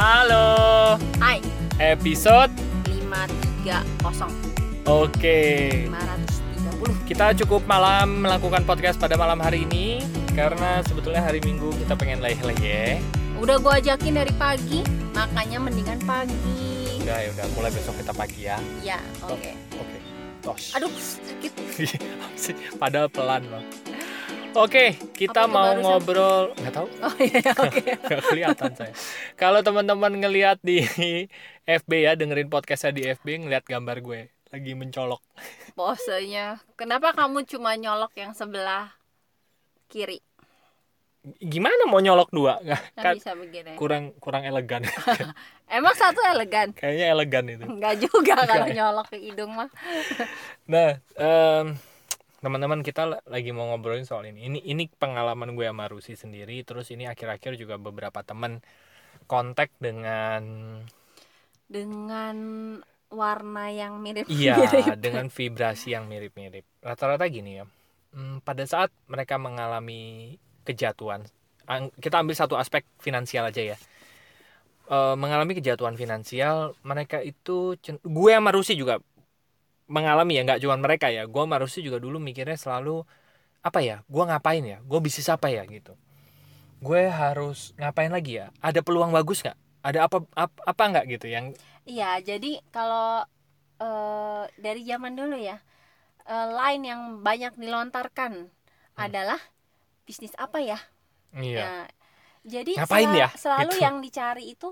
Halo. Hai, Episode 530 Oke. 530 Kita cukup malam melakukan podcast pada malam hari ini karena sebetulnya hari Minggu kita pengen leleh-leleh. Udah gua ajakin dari pagi, makanya mendingan pagi Udah ya udah mulai besok kita pagi ya. Ya, oke Oke. Tos. Aduh, sakit Padahal pelan loh. Oke, kita Apa mau ngobrol. Nggak tahu. Oh iya, oke Nggak kelihatan saya. Kalau teman-teman ngelihat di FB ya, dengerin podcastnya di FB, ngelihat gambar gue lagi mencolok. Posenya Kenapa kamu cuma nyolok yang sebelah kiri? Gimana mau nyolok dua? Nggak, Kan bisa begini kurang kurang elegan. Emang satu elegan? Kayaknya elegan itu. Enggak juga kalau ya? nyolok ke hidung mah Nah, em, teman-teman kita la- lagi mau ngobrolin soal ini. Ini ini pengalaman gue sama Rusi sendiri. Terus ini akhir-akhir juga beberapa teman kontak dengan Dengan warna yang mirip-mirip iya dengan vibrasi yang mirip-mirip. Rata-rata gini ya. hmm, pada saat mereka mengalami kejatuhan, kita ambil satu aspek finansial aja ya. Eh, mengalami kejatuhan finansial, mereka itu gue sama Rusi juga mengalami ya, nggak cuma mereka ya. Gue Rusi juga dulu mikirnya selalu apa ya? Gue ngapain ya? Gue bisnis apa ya gitu? Gue harus ngapain lagi ya? Ada peluang bagus nggak? Ada apa apa, apa nggak gitu yang Iya, jadi kalau eh, dari zaman dulu ya, eh, line yang banyak dilontarkan Hmm. adalah bisnis apa ya? iya Nah, jadi Ngapain sel- ya? selalu Gitu. yang dicari itu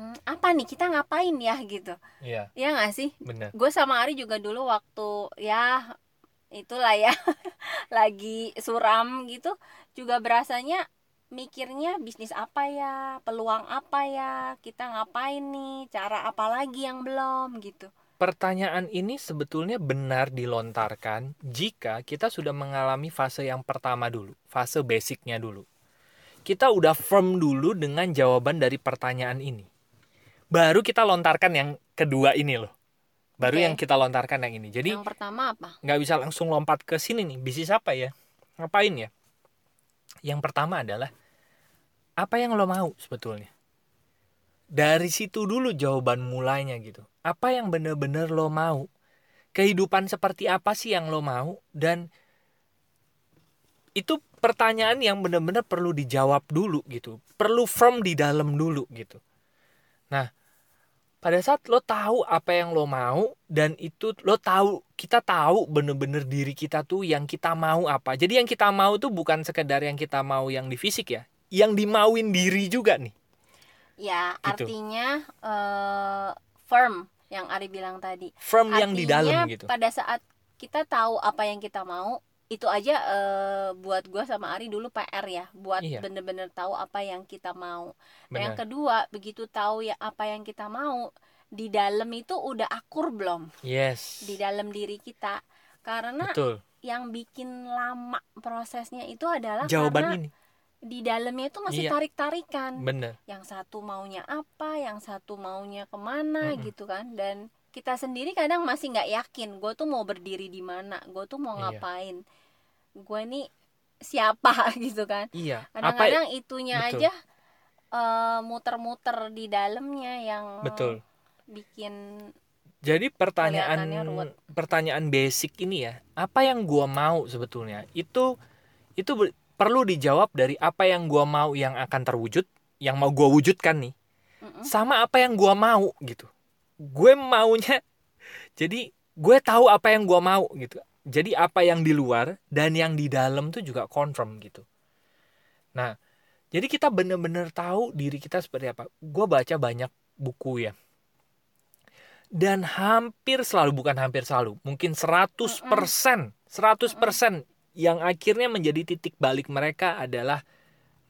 "Hmm, apa nih kita ngapain ya gitu? iya Ya nggak sih? bener Gue sama Ari juga dulu waktu ya itulah ya lagi suram gitu juga berasanya mikirnya bisnis apa ya, peluang apa ya, kita ngapain nih, cara apa lagi yang belum gitu. Pertanyaan ini sebetulnya benar dilontarkan jika kita sudah mengalami fase yang pertama dulu, fase basicnya dulu. Kita udah firm dulu dengan jawaban dari pertanyaan ini. Baru kita lontarkan yang kedua ini loh. Baru Oke. yang kita lontarkan yang ini. Jadi yang pertama apa? nggak bisa langsung lompat ke sini nih. Bisnis apa ya? Ngapain ya? Yang pertama adalah apa yang lo mau sebetulnya? Dari situ dulu jawaban mulainya gitu. Apa yang bener-bener lo mau? Kehidupan seperti apa sih yang lo mau? Dan itu pertanyaan yang bener-bener perlu dijawab dulu gitu. Perlu firm di dalam dulu gitu. Nah, pada saat lo tahu apa yang lo mau dan itu lo tahu kita tahu bener-bener diri kita tuh yang kita mau apa jadi yang kita mau tuh bukan sekedar yang kita mau yang di fisik ya yang dimauin diri juga nih Ya, Gitu. artinya eh, firm yang Ari bilang tadi. firm yang di dalam Artinya gitu pada saat kita tahu apa yang kita mau, itu aja eh, buat gua sama Ari dulu PR ya, buat Iya. bener-bener tahu apa yang kita mau. Nah, yang kedua, begitu tahu ya apa yang kita mau, di dalam itu udah akur belum yes di dalam diri kita. Karena betul yang bikin lama prosesnya itu adalah jawaban karena ini di dalamnya itu masih Iya. tarik-tarikan bener yang satu maunya apa, yang satu maunya ke mana Mm-mm. gitu kan. Dan kita sendiri kadang masih nggak yakin, gue tuh mau berdiri di mana, gue tuh mau Iya. Gue nih siapa gitu kan. iya apa Kadang-kadang itunya Betul. aja eh, muter-muter di dalamnya yang betul bikin jadi pertanyaan pertanyaan basic ini ya apa yang gua mau sebetulnya itu itu ber- perlu dijawab dari apa yang gua mau yang akan terwujud yang mau gua wujudkan nih Mm-mm. sama apa yang gua mau gitu gue maunya jadi gue tahu apa yang gua mau gitu jadi apa yang di luar dan yang di dalam tuh juga confirm gitu. Nah jadi kita bener-bener tahu diri kita seperti apa. Gue baca banyak buku ya. Dan hampir selalu bukan hampir selalu mungkin 100% 100% yang akhirnya menjadi titik balik mereka adalah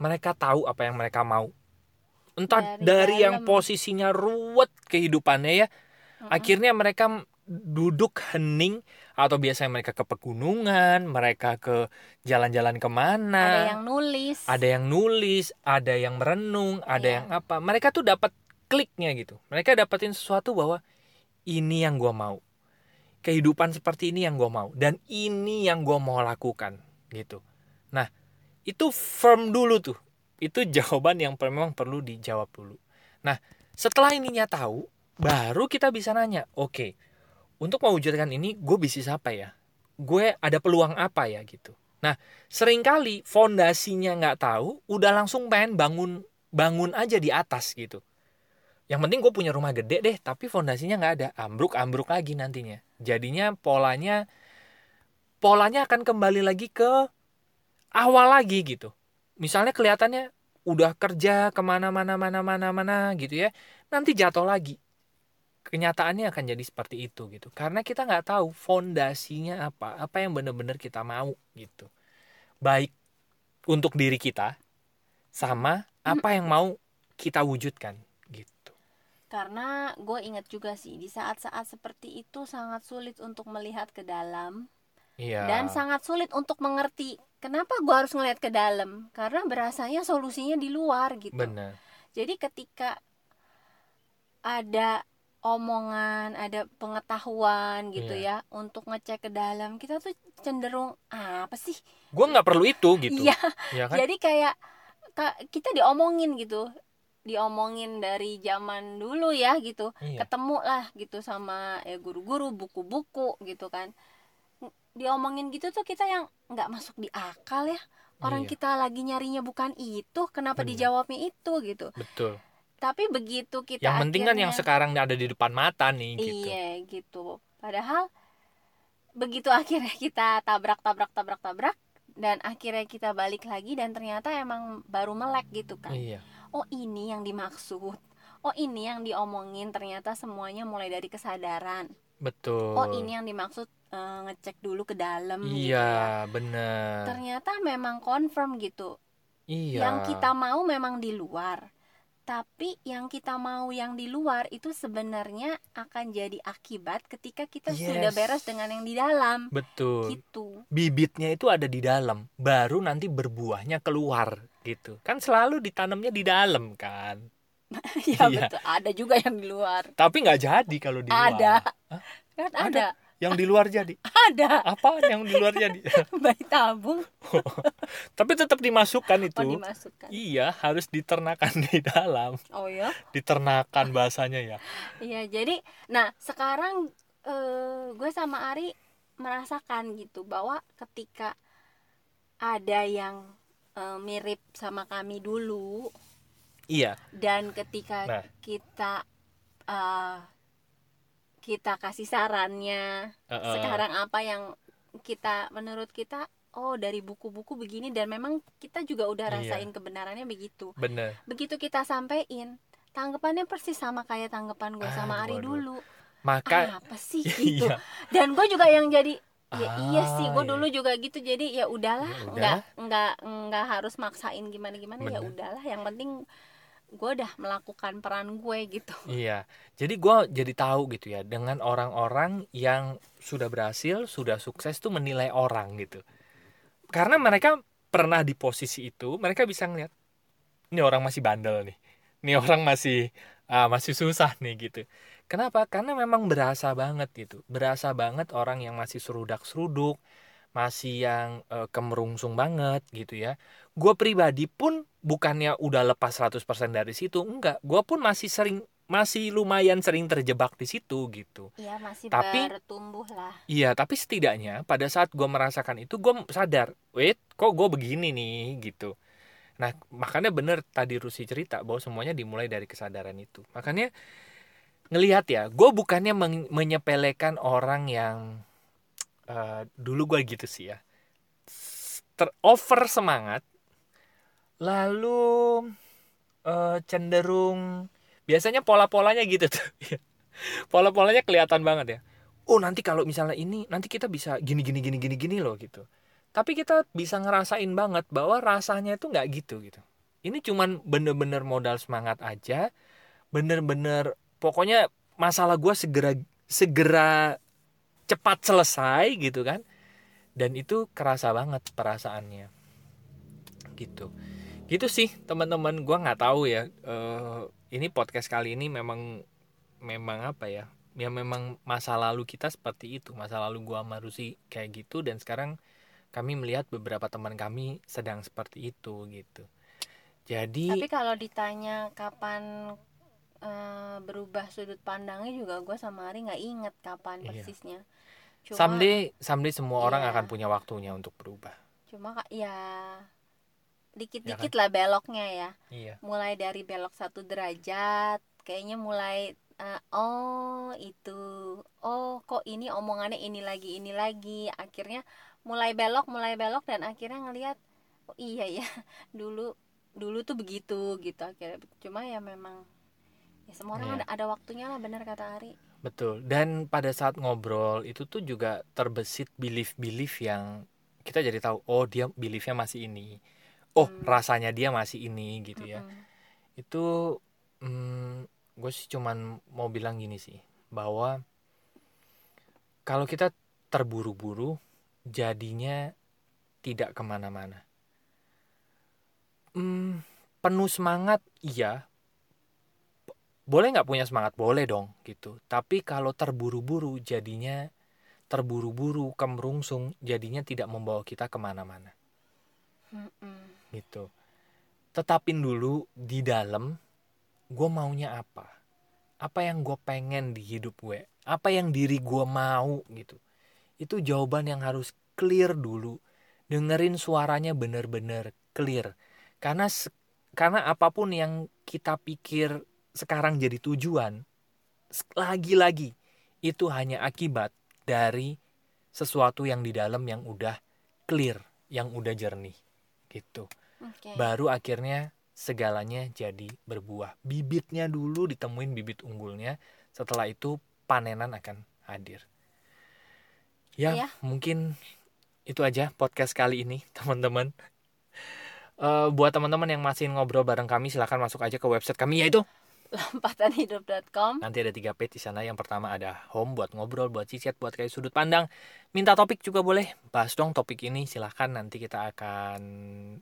mereka tahu apa yang mereka mau. Entah Dari dari, yang posisinya ruwet kehidupannya ya akhirnya mereka duduk hening atau biasanya mereka ke pegunungan mereka ke jalan-jalan ke mana ada yang nulis ada yang nulis, ada yang merenung, ada Iya. yang apa. Mereka tuh dapat kliknya gitu. Mereka dapetin sesuatu bahwa ini yang gua mau. Kehidupan seperti ini yang gua mau dan ini yang gua mau lakukan gitu. Nah, itu firm dulu tuh. Itu jawaban yang memang perlu dijawab dulu. nah setelah ininya tahu baru kita bisa nanya oke untuk mewujudkan ini gue bisnis apa ya? Gue ada peluang apa ya gitu. Nah sering kali fondasinya nggak tahu udah langsung pengen bangun bangun aja di atas gitu. Yang penting gue punya rumah gede deh tapi fondasinya nggak ada. Ambruk ambruk lagi nantinya. Jadinya polanya polanya akan kembali lagi ke awal lagi gitu. Misalnya kelihatannya udah kerja ke mana-mana mana-mana mana gitu ya. Nanti jatuh lagi kenyataannya akan jadi seperti itu gitu. Karena kita nggak tahu fondasinya apa apa yang benar-benar kita mau gitu. Baik untuk diri kita sama apa yang mau kita wujudkan gitu. Karena gue ingat juga sih di saat-saat seperti itu sangat sulit untuk melihat ke dalam iya. dan sangat sulit untuk mengerti kenapa gue harus ngelihat ke dalam. Karena berasanya solusinya di luar gitu. Benar. Jadi ketika ada omongan, ada pengetahuan gitu Iya. ya untuk ngecek ke dalam, kita tuh cenderung apa sih? gue nggak perlu itu gitu Iya, ya kan jadi kayak ka- kita diomongin gitu, diomongin dari zaman dulu ya gitu, iya ketemu lah gitu sama ya guru-guru, buku-buku gitu kan, diomongin gitu tuh kita yang nggak masuk di akal ya. Orang Iya. kita lagi nyarinya bukan itu, kenapa Bener. dijawabnya itu gitu. betul Tapi begitu kita yang penting kan yang akhirnya- sekarang ada di depan mata nih gitu Iya gitu. Padahal begitu akhirnya kita tabrak tabrak tabrak tabrak dan akhirnya kita balik lagi dan ternyata emang baru melek gitu kan. iya Oh ini yang dimaksud. Oh ini yang diomongin ternyata semuanya mulai dari kesadaran. betul Oh ini yang dimaksud eh, ngecek dulu ke dalam gitu ya. iya bener Ternyata memang confirm gitu. iya Yang kita mau memang di luar. Tapi yang kita mau yang di luar itu sebenarnya akan jadi akibat ketika kita sudah Yes. beres dengan yang di dalam. betul Gitu. bibitnya itu ada di dalam baru nanti berbuahnya keluar gitu kan selalu ditanamnya di dalam kan ya Iya. betul. Ada juga yang di luar. tapi nggak jadi kalau di luar Ada. Hah? Kan Ada. ada. Yang di luar jadi Ada. apa yang di luar jadi Bayi tabung tapi tetap dimasukkan itu oh dimasukkan. iya harus diternakan di dalam Oh ya. diternakan bahasanya ya Iya, jadi nah sekarang eh, gue sama Ari merasakan gitu bahwa ketika ada yang eh, mirip sama kami dulu iya dan ketika Nah. kita eh, kita kasih sarannya Heeh. sekarang apa yang kita menurut kita oh dari buku-buku begini dan memang kita juga udah Iya. rasain kebenarannya begitu bener begitu kita sampein tanggapannya persis sama kayak tanggapan gue sama Aduh, Ari aduh. dulu maka apa sih gitu iya dan gue juga yang jadi ya iya sih Ah, gue iya. dulu juga gitu jadi ya udahlah Ya nggak udahlah. nggak nggak harus maksain gimana gimana ya Bener. udahlah yang penting gue udah melakukan peran gue gitu Iya, jadi gue jadi tahu gitu ya dengan orang-orang yang sudah berhasil, sudah sukses tuh menilai orang gitu. Karena mereka pernah di posisi itu, mereka bisa ngeliat ini orang masih bandel nih, ini orang masih ah, masih susah nih gitu. Kenapa? Karena memang berasa banget gitu, berasa banget orang yang masih serudak-seruduk, masih yang eh, kemerungsung banget gitu ya. Gue pribadi pun bukannya udah lepas 100% dari situ, enggak. Gue pun masih sering masih lumayan sering terjebak di situ gitu. ya masih Tapi- bertumbuh lah Iya, tapi setidaknya pada saat gue merasakan itu gue sadar, wait, kok gue begini nih gitu. Nah, makanya bener tadi Rusi cerita bahwa semuanya dimulai dari kesadaran itu. Makanya ngelihat ya, gue bukannya men- menyepelekan orang yang eh, dulu gue gitu sih ya, ter over semangat, lalu eh, cenderung biasanya pola-polanya gitu tuh. Pola-polanya kelihatan banget ya. Oh nanti kalau misalnya ini nanti kita bisa gini gini gini gini gini loh gitu. Tapi kita bisa ngerasain banget bahwa rasanya itu nggak gitu gitu. Ini cuman bener-bener modal semangat aja bener-bener pokoknya masalah gue segera segera cepat selesai gitu kan. Dan itu kerasa banget perasaannya. Gitu. Gitu sih teman-teman. Gue nggak tahu ya eh, ini podcast kali ini memang memang apa ya? Ya memang masa lalu kita seperti itu. Masa lalu gua sama Rusi kayak gitu. Dan sekarang kami melihat beberapa teman kami sedang seperti itu gitu. Jadi tapi kalau ditanya kapan eh, berubah sudut pandangnya juga gue sama Ari nggak inget kapan Iya. persisnya. Cuma someday someday semua orang Iya. akan punya waktunya untuk berubah. Cuma ka- ya dikit-dikit lah beloknya ya. Iya. Mulai dari belok satu derajat kayaknya mulai eh, oh itu oh kok ini omongannya ini lagi ini lagi. Akhirnya mulai belok mulai belok dan akhirnya ngelihat oh iya ya dulu dulu tuh begitu gitu. Akhirnya cuma ya memang ya semua orang Iya. ada ada waktunya lah benar kata Ari betul dan pada saat ngobrol itu tuh juga terbesit belief-belief yang kita jadi tahu oh dia beliefnya masih ini oh Hmm. rasanya dia masih ini gitu ya Mm-mm. itu hmm, gue sih cuman mau bilang gini sih bahwa kalau kita terburu-buru jadinya tidak ke mana-mana Hmm, penuh semangat iya boleh nggak punya semangat? Boleh dong gitu. Tapi kalau terburu-buru jadinya terburu-buru kemerungsung jadinya tidak membawa kita ke mana-mana. Mm-mm. gitu. Tetapin dulu di dalam gue maunya apa? Apa yang gue pengen di hidup gue? Apa yang diri gue mau? Gitu. Itu jawaban yang harus clear dulu. Dengerin suaranya bener-bener clear. Karena karena apa pun yang kita pikir sekarang jadi tujuan lagi-lagi itu hanya akibat dari sesuatu yang di dalam yang udah clear yang udah jernih gitu Oke. baru akhirnya segalanya jadi berbuah. Bibitnya dulu ditemuin bibit unggulnya, setelah itu panenan akan hadir. Ya, Iya. mungkin itu aja podcast kali ini, teman-teman. Eh, buat teman-teman yang masih ngobrol bareng kami, silahkan masuk aja ke website kami yaitu lompatanhidup.com nanti ada tiga page di sana. Yang pertama ada home buat ngobrol, buat cicat, buat kayak sudut pandang. Minta topik juga boleh, bahas dong topik ini. Silahkan nanti kita akan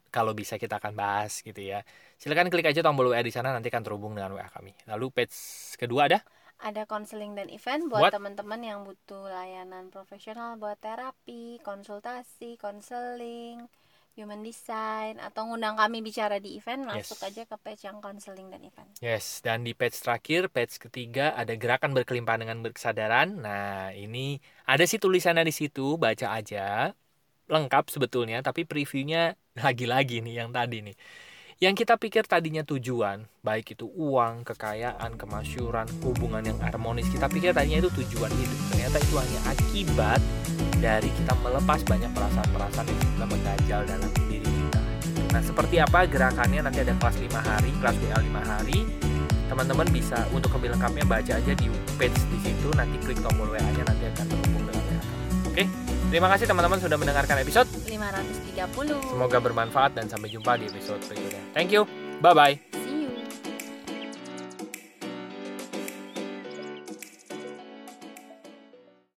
kalau bisa kita akan bahas gitu ya. Silahkan klik aja tombol WA di sana nanti akan terhubung dengan WA kami. Lalu page kedua ada ada konseling dan event buat Buat- teman-teman yang butuh layanan profesional buat terapi, konsultasi, konseling, human design atau ngundang kami bicara di event Yes. masuk aja ke page yang konseling dan event. Yes, dan di page terakhir, page ketiga ada gerakan berkelimpahan dengan berkesadaran. Nah, ini ada sih tulisannya di situ, baca aja. Lengkap sebetulnya, tapi previewnya lagi-lagi nih yang tadi nih. Yang kita pikir tadinya tujuan, baik itu uang, kekayaan, kemasyuran, hubungan yang harmonis, kita pikir tadinya itu tujuan hidup. Ternyata itu hanya akibat dari kita melepas banyak perasaan-perasaan yang juga mengganjal dalam diri kita. Nah, seperti apa gerakannya nanti ada kelas 5 hari, kelas WA 5 hari. Teman-teman bisa untuk lebih lengkapnya baca aja di page di situ, nanti klik tombol WA-nya nanti akan terhubung dengan. Terima kasih teman-teman sudah mendengarkan episode. 530. Semoga bermanfaat dan sampai jumpa di episode berikutnya. Thank you. Bye bye.